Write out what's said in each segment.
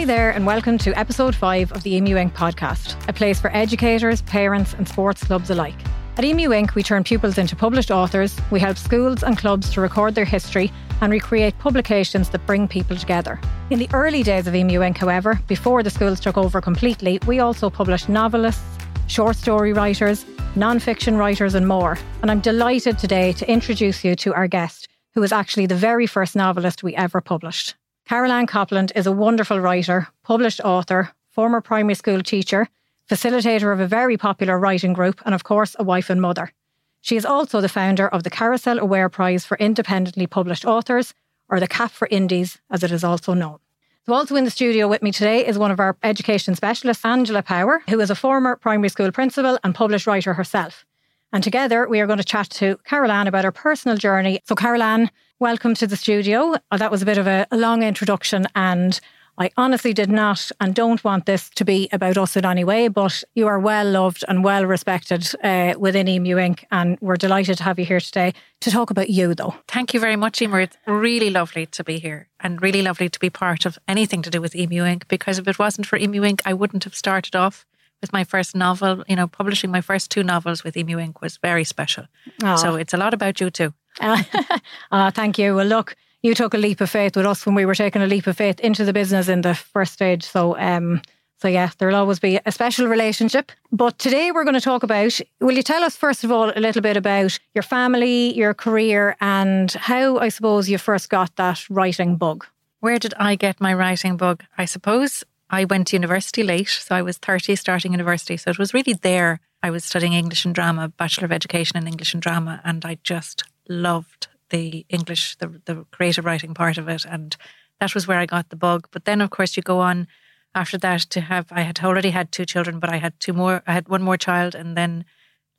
Hi there, and welcome to episode 5 of the Emu Ink podcast, a place for educators, parents, and sports clubs alike. At Emu Ink, we turn pupils into published authors, we help schools and clubs to record their history, and we create publications that bring people together. In the early days of Emu Ink, however, before the schools took over completely, we also published novelists, short story writers, non fiction writers, and more. And I'm delighted today to introduce you to our guest, who was actually the very first novelist we ever published. Carolann Copland is a wonderful writer, published author, former primary school teacher, facilitator of a very popular writing group, and of course, a wife and mother. She is also the founder of the Carousel Aware Prize for Independently Published Authors, or the CAP for Indies, as it is also known. So, also in the studio with me today is one of our education specialists, Angela Power, who is a former primary school principal and published writer herself. And together we are going to chat to Carolann about her personal journey. So, Carolann, welcome to the studio. Uh, that was a bit of a, a long introduction, and I honestly did not and don't want this to be about us in any way, but you are well loved and well respected uh, within Emu Ink. And we're delighted to have you here today to talk about you, though. Thank you very much, Emer. It's really lovely to be here and really lovely to be part of anything to do with Emu Ink. Because if it wasn't for Emu Ink, I wouldn't have started off with my first novel. You know, publishing my first two novels with Emu Ink was very special. Aww. So it's a lot about you too. Uh, thank you. Well, look, you took a leap of faith with us when we were taking a leap of faith into the business in the first stage. So, um, so yeah, there'll always be a special relationship. But today we're going to talk about. Will you tell us first of all a little bit about your family, your career, and how I suppose you first got that writing bug? Where did I get my writing bug? I suppose I went to university late, so I was 30 starting university. So it was really there. I was studying English and drama, Bachelor of Education in English and Drama, and I just loved the English, the, the creative writing part of it. And that was where I got the bug. But then, of course, you go on after that to have, I had already had two children, but I had two more, I had one more child. And then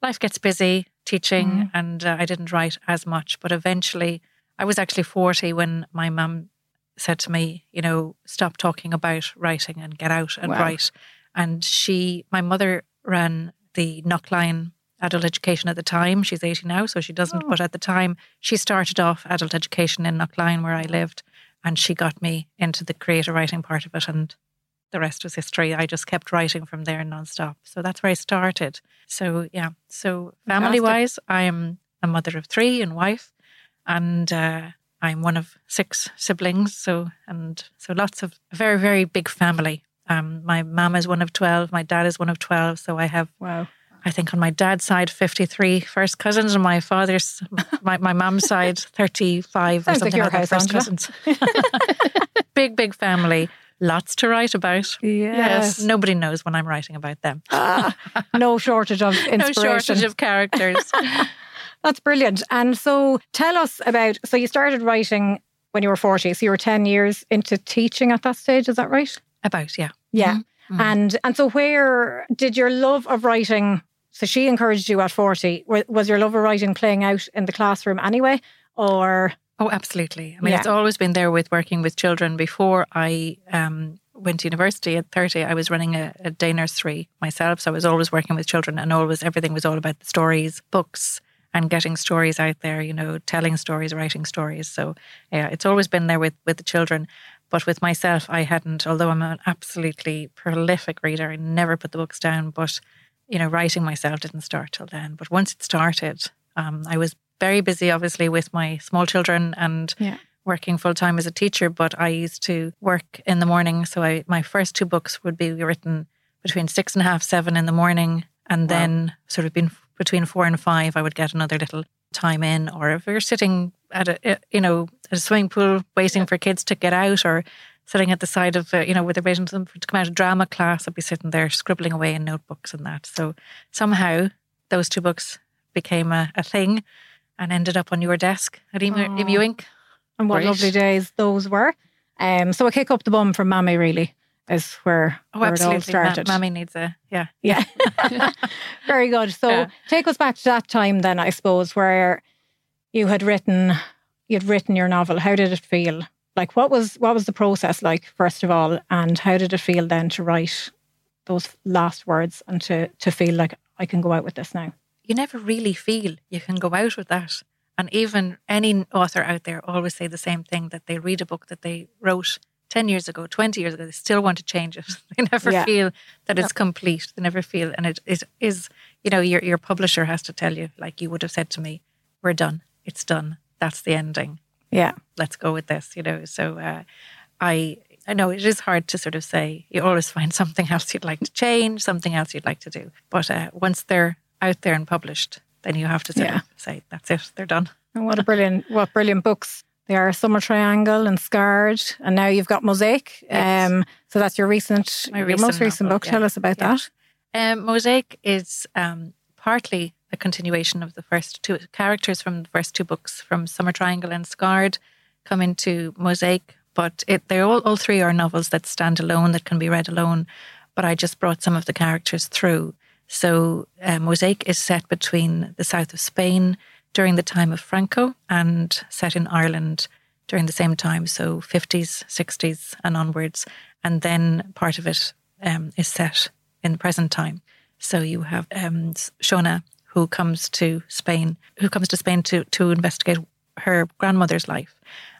life gets busy teaching, mm. and uh, I didn't write as much. But eventually, I was actually 40 when my mum said to me, you know, stop talking about writing and get out and wow. write. And she, my mother ran the Knocklyon adult education at the time. She's 80 now, so she doesn't. Oh. But at the time, she started off adult education in Knocklyon, where I lived, and she got me into the creative writing part of it. And the rest was history. I just kept writing from there nonstop. So that's where I started. So, yeah. So, family wise, I am a mother of three and wife. And uh, I'm one of six siblings. So, and so lots of very, very big family. Um, my mom is one of 12. My dad is one of 12. So I have wow. I think on my dad's side, 53 first cousins, and my father's, my, my mom's side, 35 or something like, like first cousins. big, big family. Lots to write about. Yes. yes. Nobody knows when I'm writing about them. ah, no shortage of inspiration. no shortage of characters. That's brilliant. And so tell us about, so you started writing when you were 40. So you were 10 years into teaching at that stage. Is that right? About, yeah. Yeah. Mm-hmm. And and so where did your love of writing so she encouraged you at 40. Was your love of writing playing out in the classroom anyway? Or. Oh, absolutely. I mean, yeah. it's always been there with working with children. Before I um, went to university at 30, I was running a, a day nursery myself. So I was always working with children and always everything was all about the stories, books, and getting stories out there, you know, telling stories, writing stories. So yeah, it's always been there with, with the children. But with myself, I hadn't, although I'm an absolutely prolific reader, I never put the books down. But you know, writing myself didn't start till then. But once it started, um, I was very busy, obviously, with my small children and yeah. working full time as a teacher. But I used to work in the morning, so I my first two books would be written between six and a half, seven in the morning, and wow. then sort of been between four and five, I would get another little time in. Or if we were sitting at a you know at a swimming pool waiting yeah. for kids to get out, or sitting at the side of, uh, you know, with they're waiting for them to come out of drama class, I'd be sitting there scribbling away in notebooks and that. So somehow those two books became a, a thing and ended up on your desk at Emu, Emu Ink. And what Great. lovely days those were. Um, so a kick up the bum from Mammy, really, is where, oh, where it all started. Ma- Mammy needs a, yeah. Yeah. Very good. So yeah. take us back to that time then, I suppose, where you had written, you'd written your novel. How did it feel? Like what was what was the process like first of all and how did it feel then to write those last words and to to feel like I can go out with this now you never really feel you can go out with that and even any author out there always say the same thing that they read a book that they wrote 10 years ago, 20 years ago, they still want to change it. They never Yeah. feel that it's complete. They never feel, and it, it is, you know, your, your publisher has to tell you, like you would have said to me, we're done. It's done. That's the ending. Yeah. Let's go with this, you know. So uh, I, I know it is hard to sort of say, you always find something else you'd like to change, something else you'd like to do. But uh, once they're out there and published, then you have to sort Yeah. of say, that's it, they're done. And what a brilliant, what brilliant books. They are Summer Triangle and Scarred, and now you've got Mosaic. Yes. Um, so that's your recent, My your recent most recent novel, book. yeah. Tell us about Yeah. that. Um, Mosaic is um, partly a continuation of the first two characters from the first two books, from Summer Triangle and Scarred, come into Mosaic. But it, they all, all three are novels that stand alone, that can be read alone. But I just brought some of the characters through. So uh, Mosaic is set between the south of Spain during the time of Franco and set in Ireland during the same time, so 50s, 60s, and onwards. And then part of it um, is set in the present time. So you have um, Shona, who comes to Spain, who comes to Spain to to investigate her grandmother's life,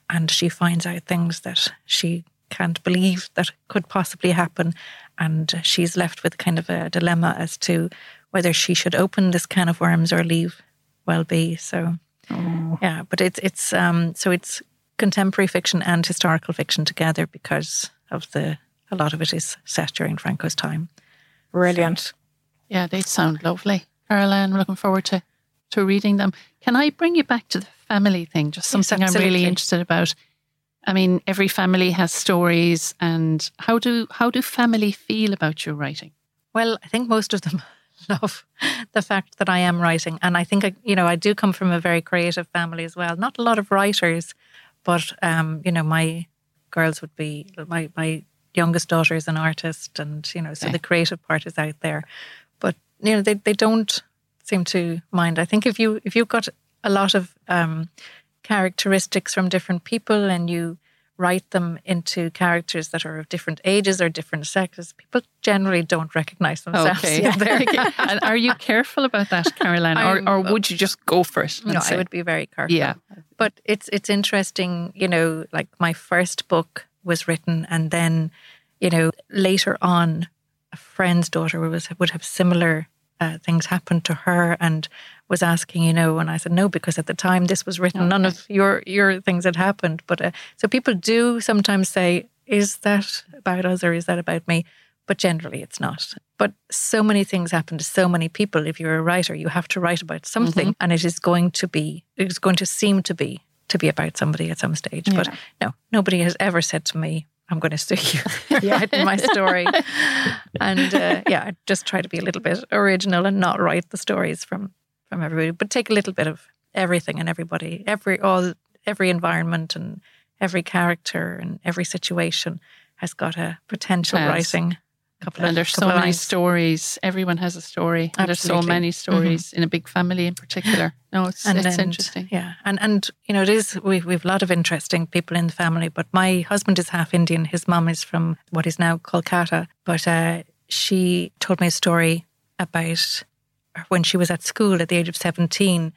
and she finds out things that she can't believe that could possibly happen, and she's left with kind of a dilemma as to whether she should open this can of worms or leave well be. So yeah, but it's it's um, so it's contemporary fiction and historical fiction together because of the a lot of it is set during Franco's time. Brilliant. Yeah, they sound lovely. Caroline, looking forward to, to reading them. Can I bring you back to the family thing? Just Yes, something I'm really interested about. I mean, every family has stories, and how do how do family feel about your writing? Well, I think most of them love the fact that I am writing, and I think I, you know I do come from a very creative family as well. Not a lot of writers, but um, you know my girls would be my my youngest daughter is an artist, and you know so Okay. the creative part is out there. You know they they don't seem to mind. I think if you if you've got a lot of um, characteristics from different people and you write them into characters that are of different ages or different sexes, people generally don't recognize themselves. Okay. and are you careful about that, Caroline, or, or would you just go for it? No, say, I would be very careful. Yeah. But it's it's interesting, you know, like my first book was written and then, you know, later on a friend's daughter was would have similar uh, things happen to her and was asking, you know, and I said no because at the time this was written, none of your your things had happened. But uh, so people do sometimes say, "Is that about us or is that about me?" But generally, it's not. But so many things happen to so many people. If you're a writer, you have to write about something, and it is going to be, it is going to seem to be to be about somebody at some stage. But no, nobody has ever said to me, "I'm going to sue you for writing my story." and uh, yeah, just try to be a little bit original and not write the stories from from everybody, but take a little bit of everything and everybody, every all every environment and every character and every situation has got a potential Has. writing. Couple And there's so couple of many lines. stories. Everyone has a story. And there's so many stories in a big family in particular. No, it's, And it's then- interesting. Yeah, and and you know it is we we've a lot of interesting people in the family. But my husband is half Indian. His mum is from what is now Kolkata. But uh, she told me a story about when she was at school at the age of seventeen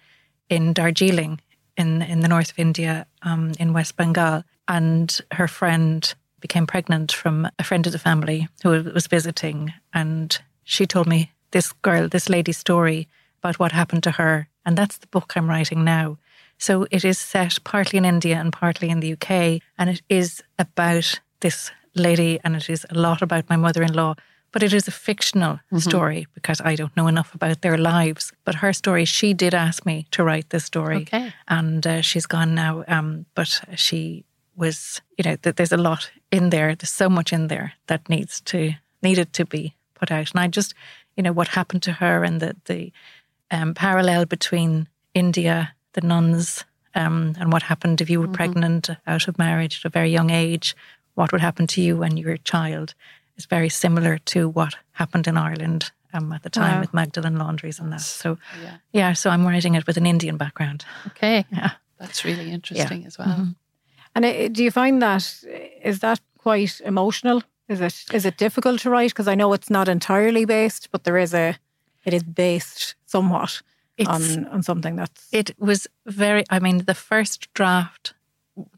in Darjeeling in in the north of India, um, in West Bengal, and her friend became pregnant from a friend of the family who was visiting, and she told me this girl, this lady's story about what happened to her, and that's the book I'm writing now. So it is set partly in India and partly in the UK, and it is about this lady, and it is a lot about my mother-in-law. But it is a fictional story because I don't know enough about their lives. But her story, she did ask me to write this story, Okay. and uh, she's gone now. Um, but she was, you know, that there's a lot in there. There's so much in there that needs to needed to be put out. And I just, you know, what happened to her and the the um, parallel between India, the nuns, um, and what happened if you were pregnant out of marriage at a very young age. What would happen to you when you were a child is very similar to what happened in Ireland um, at the time Wow. with Magdalene Laundries and that. So, Yeah. yeah, so I'm writing it with an Indian background. Okay. Yeah. That's really interesting as well. And it, do you find that is that quite emotional? Is it is it difficult to write? Because I know it's not entirely based, but there is a it is based somewhat It's, on on something that's it was very, I mean, the first draft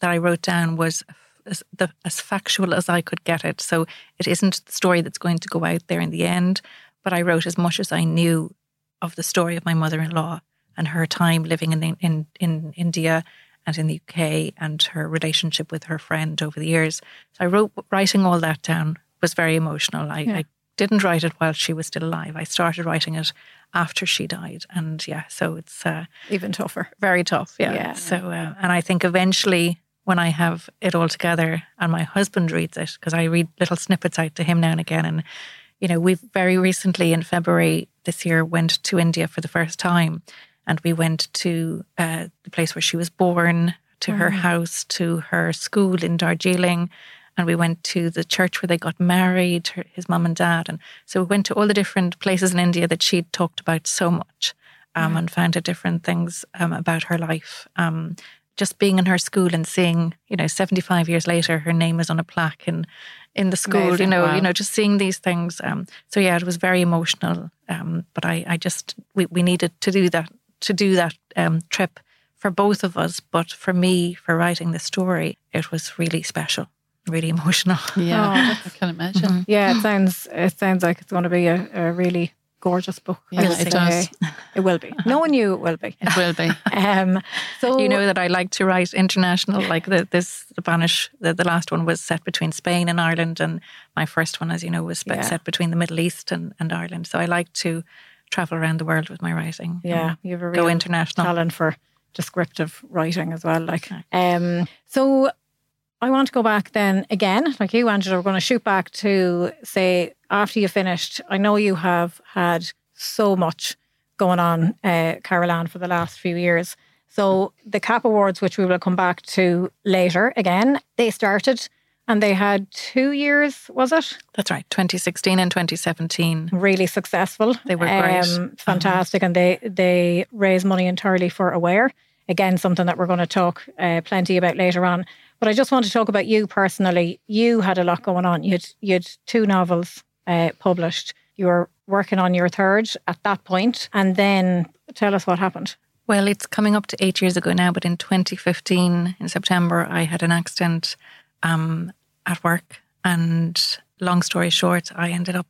that I wrote down was as, the, as factual as I could get it. So it isn't the story that's going to go out there in the end, but I wrote as much as I knew of the story of my mother-in-law and her time living in in in India and in the UK and her relationship with her friend over the years. So I wrote writing all that down was very emotional. I, yeah. I didn't write it while she was still alive. I started writing it after she died, and yeah, so it's uh, even tougher. Very tough, yeah. yeah. So, uh, and I think eventually, when I have it all together, and my husband reads it, because I read little snippets out to him now and again, and you know, we very recently in February this year went to India for the first time, and we went to uh, the place where she was born, to her mm. house, to her school in Darjeeling, and we went to the church where they got married, her, his mum and dad. And so we went to all the different places in India that she'd talked about so much um, mm. and found out different things um, about her life. Um, just being in her school and seeing, you know, 75 years later, her name is on a plaque in, in the school, Amazing. you know, wow. you know, just seeing these things. Um, so yeah, it was very emotional. Um, but I, I just, we, we needed to do that, to do that um, trip for both of us. But for me, for writing the story, it was really special really emotional. Yeah, oh, I can imagine. Mm-hmm. Yeah, it sounds it sounds like it's going to be a, a really gorgeous book. Yeah, it does. It will be. No one knew it will be. It will be. um, so you know that I like to write international. Like the, this Spanish, the, the last one was set between Spain and Ireland, and my first one, as you know, was yeah. set between the Middle East and, and Ireland. So I like to travel around the world with my writing. Yeah, you have a real go international talent for descriptive writing as well. Like, um, so I want to go back then again, like you, Angela. We're going to shoot back to say after you finished. I know you have had so much going on, uh, Carolann, for the last few years. So the CAP Awards, which we will come back to later again, they started and they had two years, was it? That's right, 2016 and 2017. Really successful. They were great. Um, fantastic. Uh-huh. And they, they raised money entirely for Aware. Again, something that we're going to talk uh, plenty about later on. But I just want to talk about you personally. You had a lot going on. You had, you had two novels uh, published. You were working on your third at that point. point, and then tell us what happened. Well, it's coming up to eight years ago now, but in 2015, in September, I had an accident um, at work. And long story short, I ended up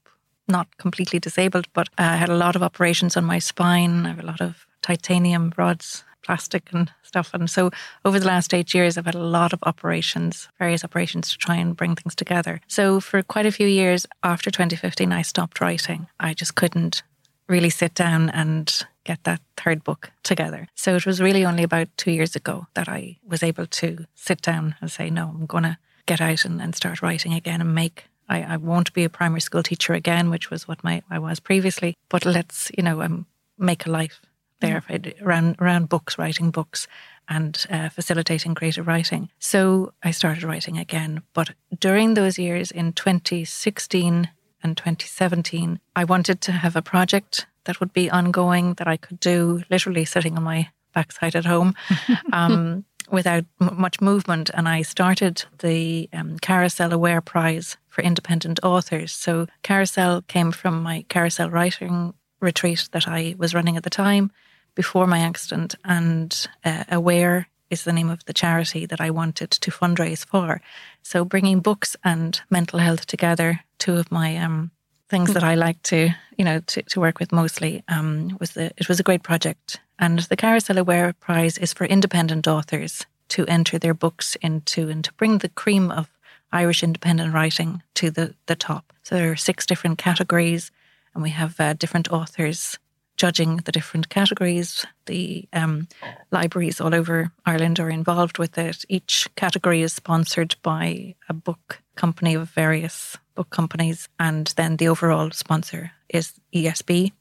not completely disabled, but I had a lot of operations on my spine. I have a lot of titanium rods plastic and stuff. And so over the last eight years, I've had a lot of operations, various operations to try and bring things together. So for quite a few years after 2015, I stopped writing. I just couldn't really sit down and get that third book together. So it was really only about two years ago that I was able to sit down and say, no, I'm going to get out and, and start writing again and make I, I, won't be a primary school teacher again, which was what my I was previously. But let's, you know, um, make a life there around around books, writing books, and uh, facilitating creative writing. So I started writing again. But during those years, in 2016 and 2017, I wanted to have a project that would be ongoing that I could do literally sitting on my backside at home. Um, without m- much movement, and I started the um, Carousel Aware Prize for independent authors. So, Carousel came from my Carousel writing retreat that I was running at the time before my accident, and uh, Aware is the name of the charity that I wanted to fundraise for. So bringing books and mental health together, two of my um, things that I like to, you know, to, to work with mostly, um, was the, it was a great project. And the Carousel Aware Prize is for independent authors to enter their books into and to bring the cream of Irish independent writing to the, the top. So there are six different categories, and we have uh, different authors judging the different categories. The um, libraries all over Ireland are involved with it. Each category is sponsored by a book company of various book companies, and then the overall sponsor is ESB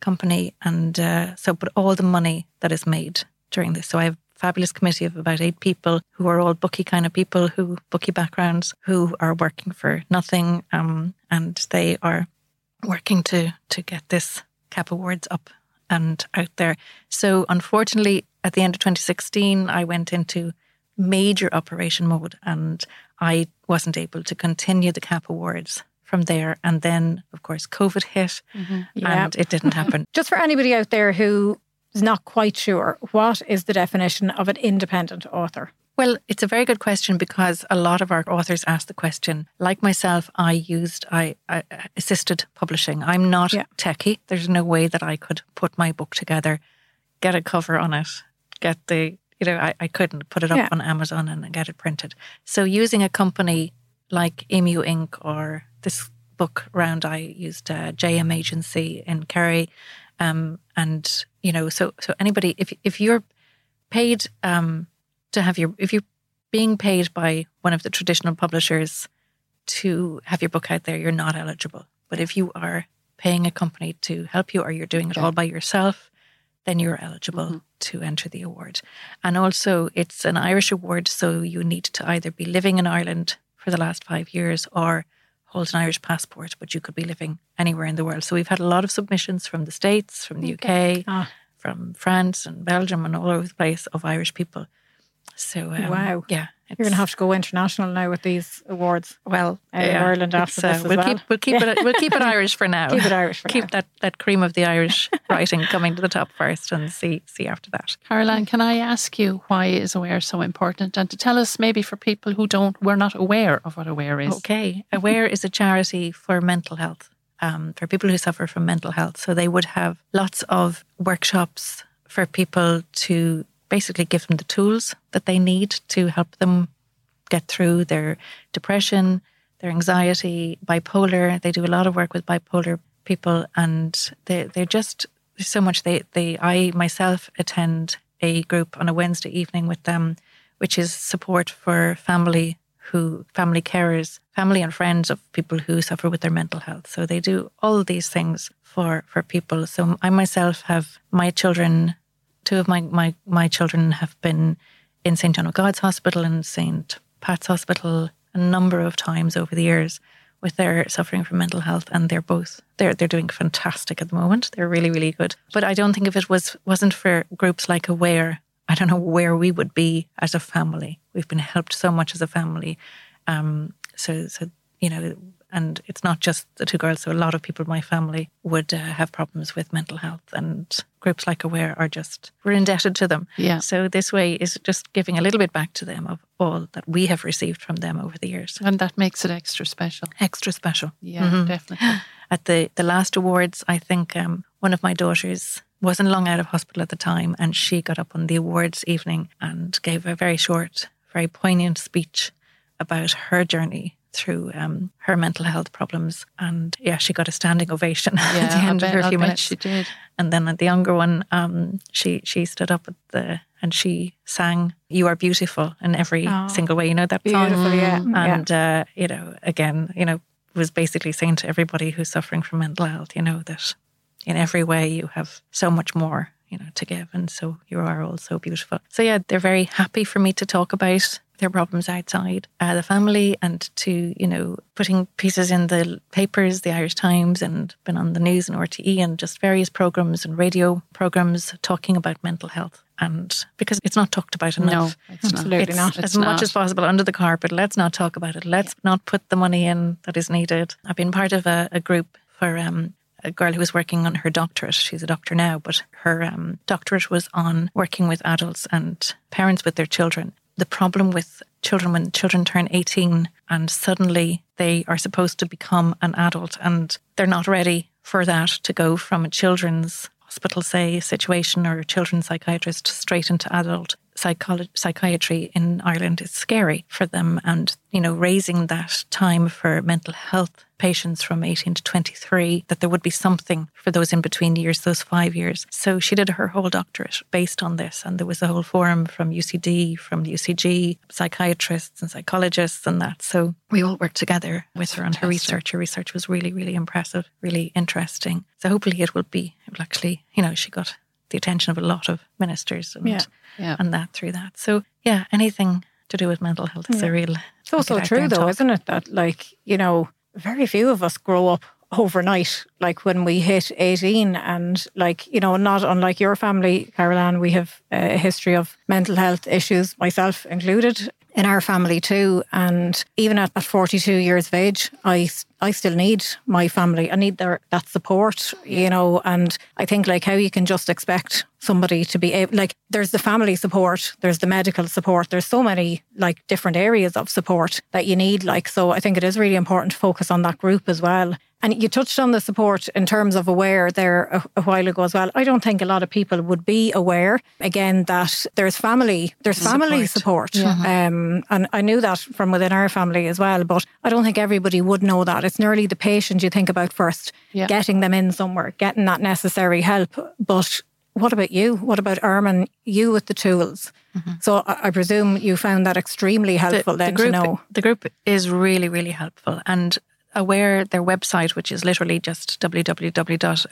company. And uh, so, but all the money that is made during this. So I have a fabulous committee of about eight people who are all bookie kind of people, who bookie backgrounds, who are working for nothing, um, and they are working to to get this CAP Awards up and out there. So, unfortunately, at the end of 2016, I went into major operation mode and I wasn't able to continue the CAP Awards from there. And then, of course, COVID hit mm-hmm. yeah. and it didn't happen. Just for anybody out there who is not quite sure, what is the definition of an independent author? Well, it's a very good question because a lot of our authors ask the question. Like myself, I used I, I assisted publishing. I'm not Yeah. techie. There's no way that I could put my book together, get a cover on it, get the you know I, I couldn't put it up Yeah. on Amazon and get it printed. So using a company like Emu Inc. or this book round, I used uh, JM Agency in Kerry, um, and you know so so anybody if if you're paid um, to have your if you're being paid by one of the traditional publishers to have your book out there, you're not eligible. But if you are paying a company to help you or you're doing it Yeah. all by yourself, then you're eligible Mhm. to enter the award. And also, it's an Irish award, so you need to either be living in Ireland for the last five years or hold an Irish passport, but you could be living anywhere in the world. So we've had a lot of submissions from the States, from the UK, Ah. from France and Belgium and all over the place of Irish people. So um, Wow. yeah, You're going to have to go international now with these awards. well out of Ireland it's, after this as we'll well. keep we'll keep it we'll keep it Irish for now. Keep it Irish for keep now. that that cream of the Irish writing coming to the top first, and see see after that. Caroline, can I ask you why is Aware so important? And to tell us maybe for people who don't, we're not aware of what Aware is. Okay. Aware is a charity for mental health, um, for people who suffer from mental health. So they would have lots of workshops for people to basically give them the tools that they need to help them get through their depression, their anxiety, bipolar. They do a lot of work with bipolar people, and they they're just so much. They they I myself attend a group on a Wednesday evening with them, which is support for family who family carers, family and friends of people who suffer with their mental health. So they do all these things for for people. So I myself have my children. Two of my my my children have been in St John of God's Hospital and St Pat's Hospital a number of times over the years with their suffering from mental health and they're both they're they're doing fantastic at the moment. They're really, really good. But I don't think if it was wasn't for groups like Aware, I don't know where we would be as a family. We've been helped so much as a family. Um so so you know and it's not just the two girls. So a lot of people in my family would uh, have problems with mental health, and groups like Aware are just we're indebted to them. Yeah. So this way is just giving a little bit back to them of all that we have received from them over the years. And that makes it extra special. Extra special. Yeah, Mhm. definitely. At the the last awards, I think um, one of my daughters wasn't long out of hospital at the time, and she got up on the awards evening and gave a very short, very poignant speech about her journey through um, her mental health problems. And yeah, she got a standing ovation Yeah, at the end I of her I few minutes. she did. And then at the younger one, um, she she stood up at the and she sang "You Are Beautiful" in every Oh, single way. You know that song, Beautiful, yeah. yeah. and uh, you know, again, you know, was basically saying to everybody who's suffering from mental health, you know, that in every way you have so much more, you know, to give, and so you are all so beautiful. So yeah, they're very happy for me to talk about their problems outside uh, the family and to you know putting pieces in the papers the irish times and been on the news and rte and just various programs and radio programs talking about mental health and because it's not talked about enough No, it's Absolutely it's not. It's as much as possible under the carpet. Let's not talk about it. Let's not put the money in that is needed. I've been part of a, a group for um, a girl who was working on her doctorate. She's a doctor now, but her um, doctorate was on working with adults and parents with their children. The problem with children when children turn 18 and suddenly they are supposed to become an adult and they're not ready for that to go from a children's hospital, say, situation or a children's psychiatrist straight into adult psycholo- psychiatry in Ireland is scary for them. And, you know, raising that time for mental health patients from 18 to 23, that there would be something for those in between years, those five years. So she did her whole doctorate based on this. And there was a whole forum from UCD, from UCG, psychiatrists and psychologists and that. So we all worked together with her on her research. Her research was really, really impressive, really interesting. So hopefully it will be, it will actually, you know, she got the attention of a lot of ministers and, Yeah. Yeah. and that through that. So yeah, anything to do with mental health is a real. It's also get out there true, though, talk. isn't it? That, like, you know, very few of us grow up overnight, like when we hit 18. And, like, you know, not unlike your family, Caroline, we have a history of mental health issues, myself included, in our family too. And even at, at 42 years of age, I I still need my family. I need their that support, you know. And I think like how you can just expect somebody to be able like there's the family support, there's the medical support, there's so many like different areas of support that you need. Like so I think it is really important to focus on that group as well. And you touched on the support in terms of aware there a, a, while ago as well. I don't think a lot of people would be aware again that there's family, there's family support. support. Um, and I knew that from within our family as well, but I don't think everybody would know that. It's nearly the patient you think about first, yeah. getting them in somewhere, getting that necessary help. But what about you? What about Armin? You with the tools. Mm-hmm. So I, I, presume you found that extremely helpful the, then the group, to know. The group is really, really helpful. And Aware, their website, which is literally just www.aware.ie,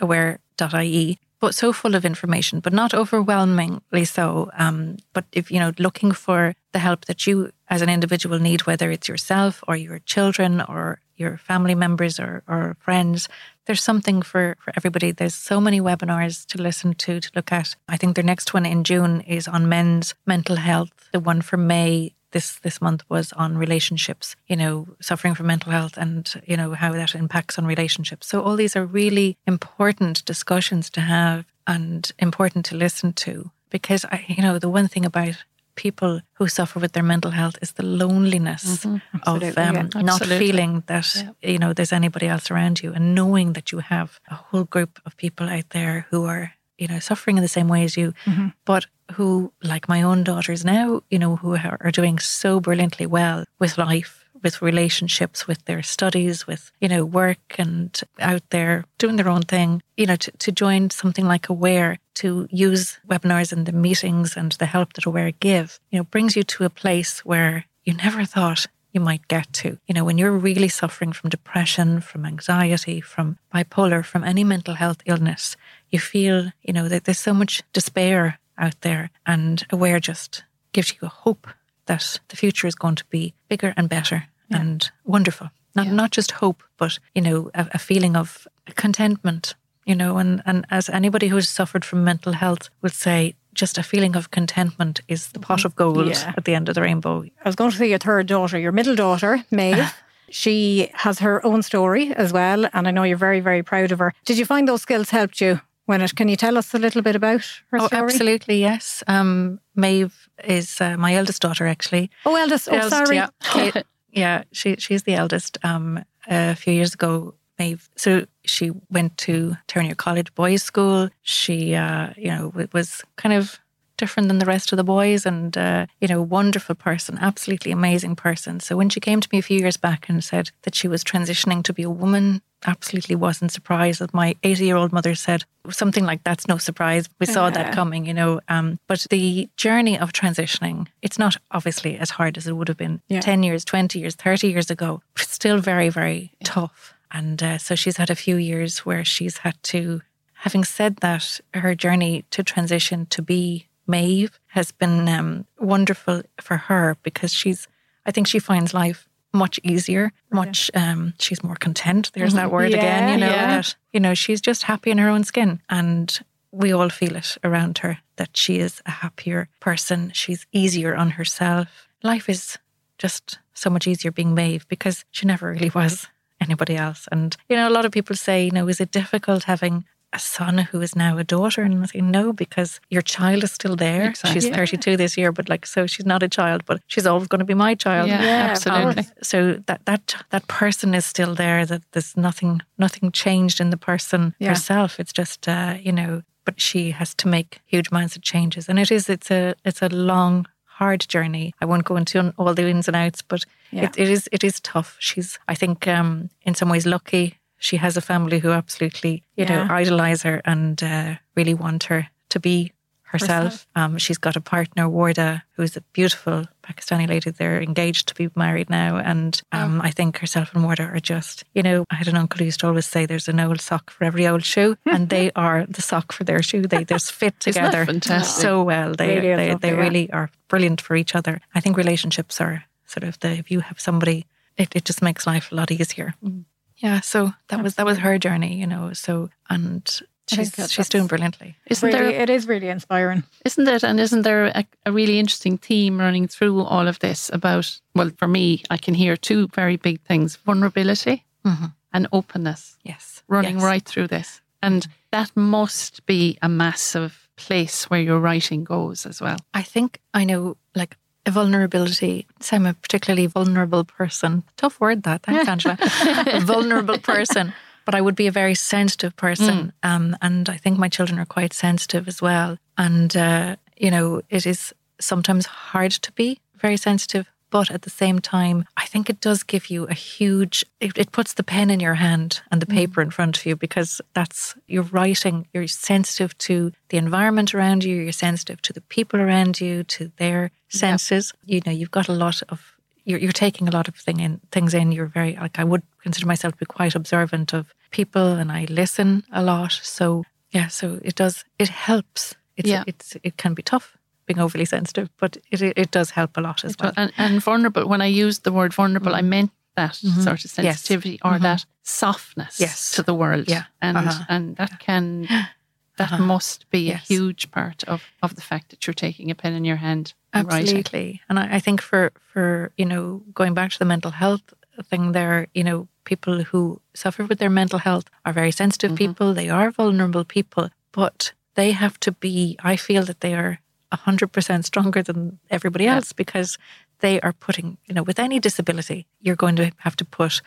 but so full of information, but not overwhelmingly so. Um, but if you know, looking for the help that you as an individual need, whether it's yourself or your children or your family members or, or friends, there's something for, for everybody. There's so many webinars to listen to, to look at. I think their next one in June is on men's mental health. The one for May this this month was on relationships you know suffering from mental health and you know how that impacts on relationships so all these are really important discussions to have and important to listen to because i you know the one thing about people who suffer with their mental health is the loneliness mm-hmm. of um, yeah. not feeling that yeah. you know there's anybody else around you and knowing that you have a whole group of people out there who are you know suffering in the same way as you mm-hmm. but who, like my own daughters now, you know, who are doing so brilliantly well with life, with relationships, with their studies, with, you know, work and out there doing their own thing, you know, to, to join something like Aware, to use webinars and the meetings and the help that Aware give, you know, brings you to a place where you never thought you might get to. You know, when you're really suffering from depression, from anxiety, from bipolar, from any mental health illness, you feel, you know, that there's so much despair out there. And Aware just gives you a hope that the future is going to be bigger and better yeah. and wonderful. Not, yeah. not just hope, but, you know, a, a feeling of contentment, you know, and, and as anybody who's suffered from mental health would say, just a feeling of contentment is the pot of gold yeah. at the end of the rainbow. I was going to say your third daughter, your middle daughter, Maeve. Uh-huh. she has her own story as well, and I know you're very, very proud of her. Did you find those skills helped you when it. Can you tell us a little bit about her oh, story? Absolutely, yes. Um, Maeve is uh, my eldest daughter, actually. Oh, eldest. Oh, eldest, sorry. Yeah, yeah, she she's the eldest. Um, a few years ago, Maeve. So she went to Terenure College Boys School. She, uh, you know, was kind of different than the rest of the boys and uh, you know wonderful person absolutely amazing person. So when she came to me a few years back and said that she was transitioning to be a woman absolutely wasn't surprised that my 80 year old mother said something like that's no surprise. We saw that coming you know? Um, but the journey of transitioning it's not obviously as hard as it would have been yeah. 10 years 20 years 30 years ago. It's still very very yeah. tough. And uh, so she's had a few years where she's had to having said that her journey to transition to be Maeve has been um, wonderful for her because she's I think she finds life much easier, much um, she's more content. There's that word yeah, again, you know, yeah. that you know, she's just happy in her own skin. And we all feel it around her that she is a happier person. She's easier on herself. Life is just so much easier being Maeve because she never really was anybody else. And, you know, a lot of people say, you know, is it difficult having a son who is now a daughter and I say no because your child is still there. Exactly. She's yeah. 32 this year, but like so she's not a child, but she's always going to be my child. Yeah, yeah absolutely. So that that that person is still there. That there's nothing nothing changed in the person yeah. herself. It's just uh, you know, but she has to make huge amounts of changes, and it is it's a it's a long hard journey. I won't go into all the ins and outs, but yeah. it, it is it is tough. She's I think um, in some ways lucky she has a family who absolutely, you yeah. know, idolize her and uh, really want her to be herself. herself. Um, she's got a partner, Warda, who's a beautiful Pakistani lady. They're engaged to be married now. And um, oh. I think herself and Warda are just, you know, I had an uncle who used to always say there's an old sock for every old shoe. and they are the sock for their shoe. They just fit together so well. They, really they, they, really are brilliant for each other. I think relationships are sort of the, if you have somebody, it, it just makes life a lot easier. Mm. Yeah, so that was that was her journey, you know. So and she's she's doing brilliantly. Isn't really, there? It is really inspiring, isn't it? And isn't there a, a, really interesting theme running through all of this about? Well, for me, I can hear two very big things: vulnerability. Mm-hmm. and openness Yes. running Yes. right through this. And mm-hmm. that must be a massive place where your writing goes as well. I think I know, like, a vulnerability. So I'm a particularly vulnerable person. Tough word, that. Thanks, Angela. a vulnerable person. But I would be a very sensitive person. Um, and I think my children are quite sensitive as well. And, uh, you know, it is sometimes hard to be very sensitive. But at the same time, I think it does give you a huge, it, it puts the pen in your hand and the mm. paper in front of you because that's, you're writing, you're sensitive to the environment around you, you're sensitive to the people around you, to their senses. You know, you've got a lot of, you're, you're taking a lot of thing in, things in. You're very, like, I would consider myself to be quite observant of people and I listen a lot. So, yeah, so it does, it helps. It's, Yeah. it's, it can be tough being overly sensitive, but it, it, it does help a lot as well. And, and vulnerable, when I used the word vulnerable, I meant that sort of Mm-hmm. Yes. sensitivity or that softness Yes. to the world. Yeah. And Uh-huh. and that can that Uh-huh. must be Yes. a huge part of, of the fact that you're taking a pen in your hand and writing. Absolutely. And I, I think for, for, you know, going back to the mental health thing there, you know, people who suffer with their mental health are very sensitive people. They are vulnerable people, but they have to be, I feel that they are 100% stronger than everybody else because they are putting, you know, with any disability, you're going to have to put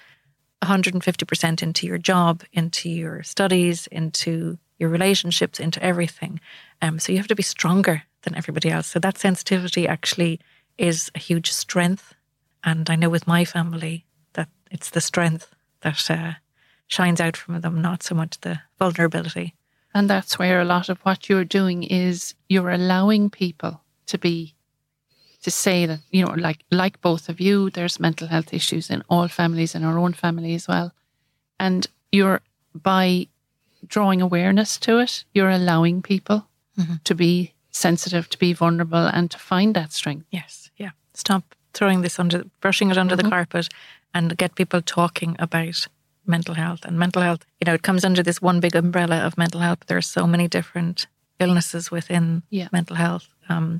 150% into your job, into your studies, into your relationships, into everything. Um, so you have to be stronger than everybody else. So that sensitivity actually is a huge strength. And I know with my family that it's the strength that uh, shines out from them, not so much the vulnerability. And that's where a lot of what you're doing is you're allowing people to be to say that, you know, like like both of you, there's mental health issues in all families, in our own family as well. And you're by drawing awareness to it, you're allowing people mm-hmm. to be sensitive, to be vulnerable and to find that strength. Yes, yeah. Stop throwing this under, brushing it under the mm-hmm. carpet, and get people talking about mental health. And mental health, you know, it comes under this one big umbrella of mental health. There are so many different illnesses within Yeah. mental health, um,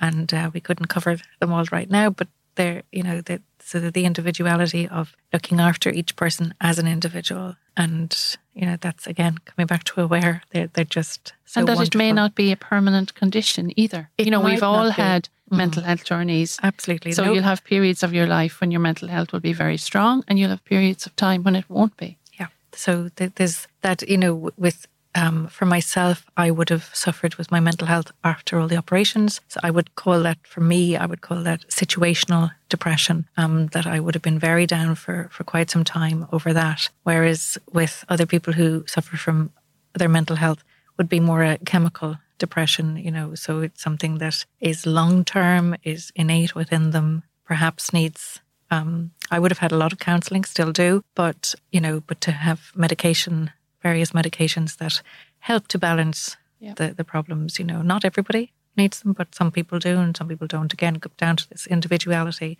and uh, we couldn't cover them all right now. But they're, you know, that so that the individuality of looking after each person as an individual, and you know, that's again coming back to aware. They're they're just so and that it may not be a permanent condition either. It you know, we've all had. be. Mental health journeys. absolutely. So no- you'll have periods of your life when your mental health will be very strong, and you'll have periods of time when it won't be. Yeah. So th- there's that, you know, with, um, for myself, I would have suffered with my mental health after all the operations. So I would call that, for me, I would call that situational depression, um, that I would have been very down for, for quite some time over that. Whereas with other people who suffer from their mental health would be more a chemical depression, you know, so it's something that is long term, is innate within them, perhaps needs um, I would have had a lot of counselling, still do, but you know, but to have medication, various medications that help to balance Yeah. the the problems. You know, not everybody needs them, but some people do, and some people don't. Again, go down to this individuality.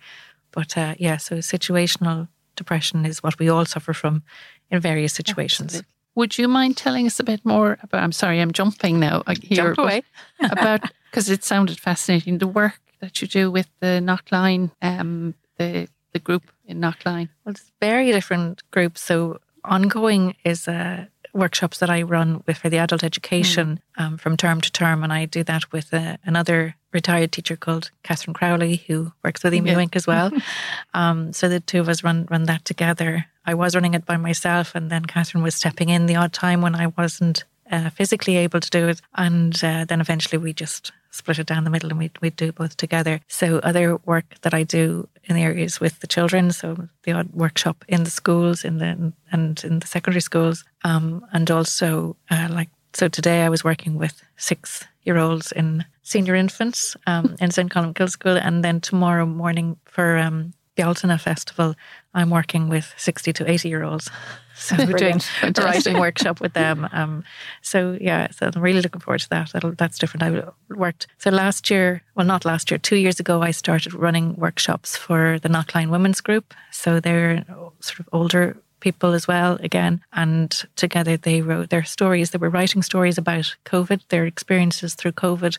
But uh, yeah, so situational depression is what we all suffer from in various situations. Would you mind telling us a bit more about? I'm sorry, I'm jumping now. I hear, Jump away. about because it sounded fascinating. The work that you do with the Knocklyon, um, the the group in Knocklyon. Well, it's very different groups. So ongoing is uh, workshops that I run with for the adult education um, from term to term, and I do that with uh, another retired teacher called Catherine Crowley, who works with Emu Yeah. Ink as well. um, so the two of us run run that together. I was running it by myself, and then Catherine was stepping in the odd time when I wasn't uh, physically able to do it, and uh, then eventually we just split it down the middle and we we do both together. So other work that I do in the areas with the children, so the odd workshop in the schools, in the and in the secondary schools, um, and also uh, like so today I was working with six year olds in senior infants um, in St Column School, and then tomorrow morning for um, the Bealtaine Festival, I'm working with 60 to 80 year olds. So we're doing a writing workshop with them. Um, so yeah, so I'm really looking forward to that. That'll, that's different. I worked so last year, well, not last year, two years ago, I started running workshops for the Knocklyon Women's Group. So they're sort of older people as well again and together they wrote their stories they were writing stories about covid their experiences through covid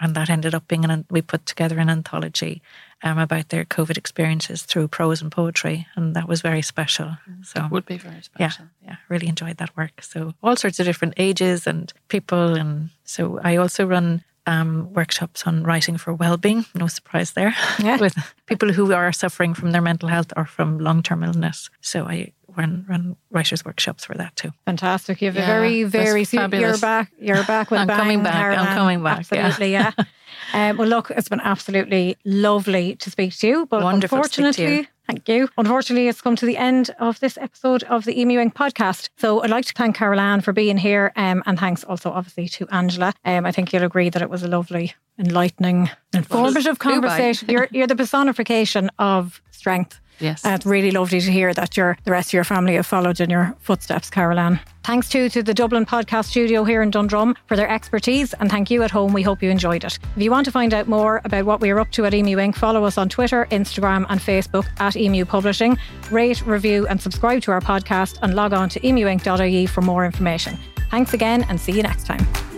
and that ended up being an we put together an anthology um, about their COVID experiences through prose and poetry, and that was very special. So Would be very yeah, special. yeah, really enjoyed that work. So all sorts of different ages and people, and so I also run um, workshops on writing for well-being. No surprise there, Yeah. with people who are suffering from their mental health or from long-term illness. So I run run writers' workshops for that too. Fantastic. You have a Yeah, very, that's very so you're back. You're back with I'm bang, coming back, I'm coming back, yeah. Absolutely, yeah. um, well, look, it's been absolutely lovely to speak to you. But Wonderful to speak to unfortunately, you. thank you. Unfortunately, it's come to the end of this episode of the Emu Ink. podcast. So I'd like to thank Carolann for being here, um, and thanks also obviously to Angela. Um, I think you'll agree that it was a lovely, enlightening, informative conversation. You're you're the personification of strength. Yes. And it's really lovely to hear that your the rest of your family have followed in your footsteps, Carolann. Thanks too to the Dublin Podcast Studio here in Dundrum for their expertise, and thank you at home. We hope you enjoyed it. If you want to find out more about what we are up to at Emu Ink., follow us on Twitter, Instagram, and Facebook at Emu Publishing. Rate, review, and subscribe to our podcast, and log on to emuink.ie for more information. Thanks again, and see you next time.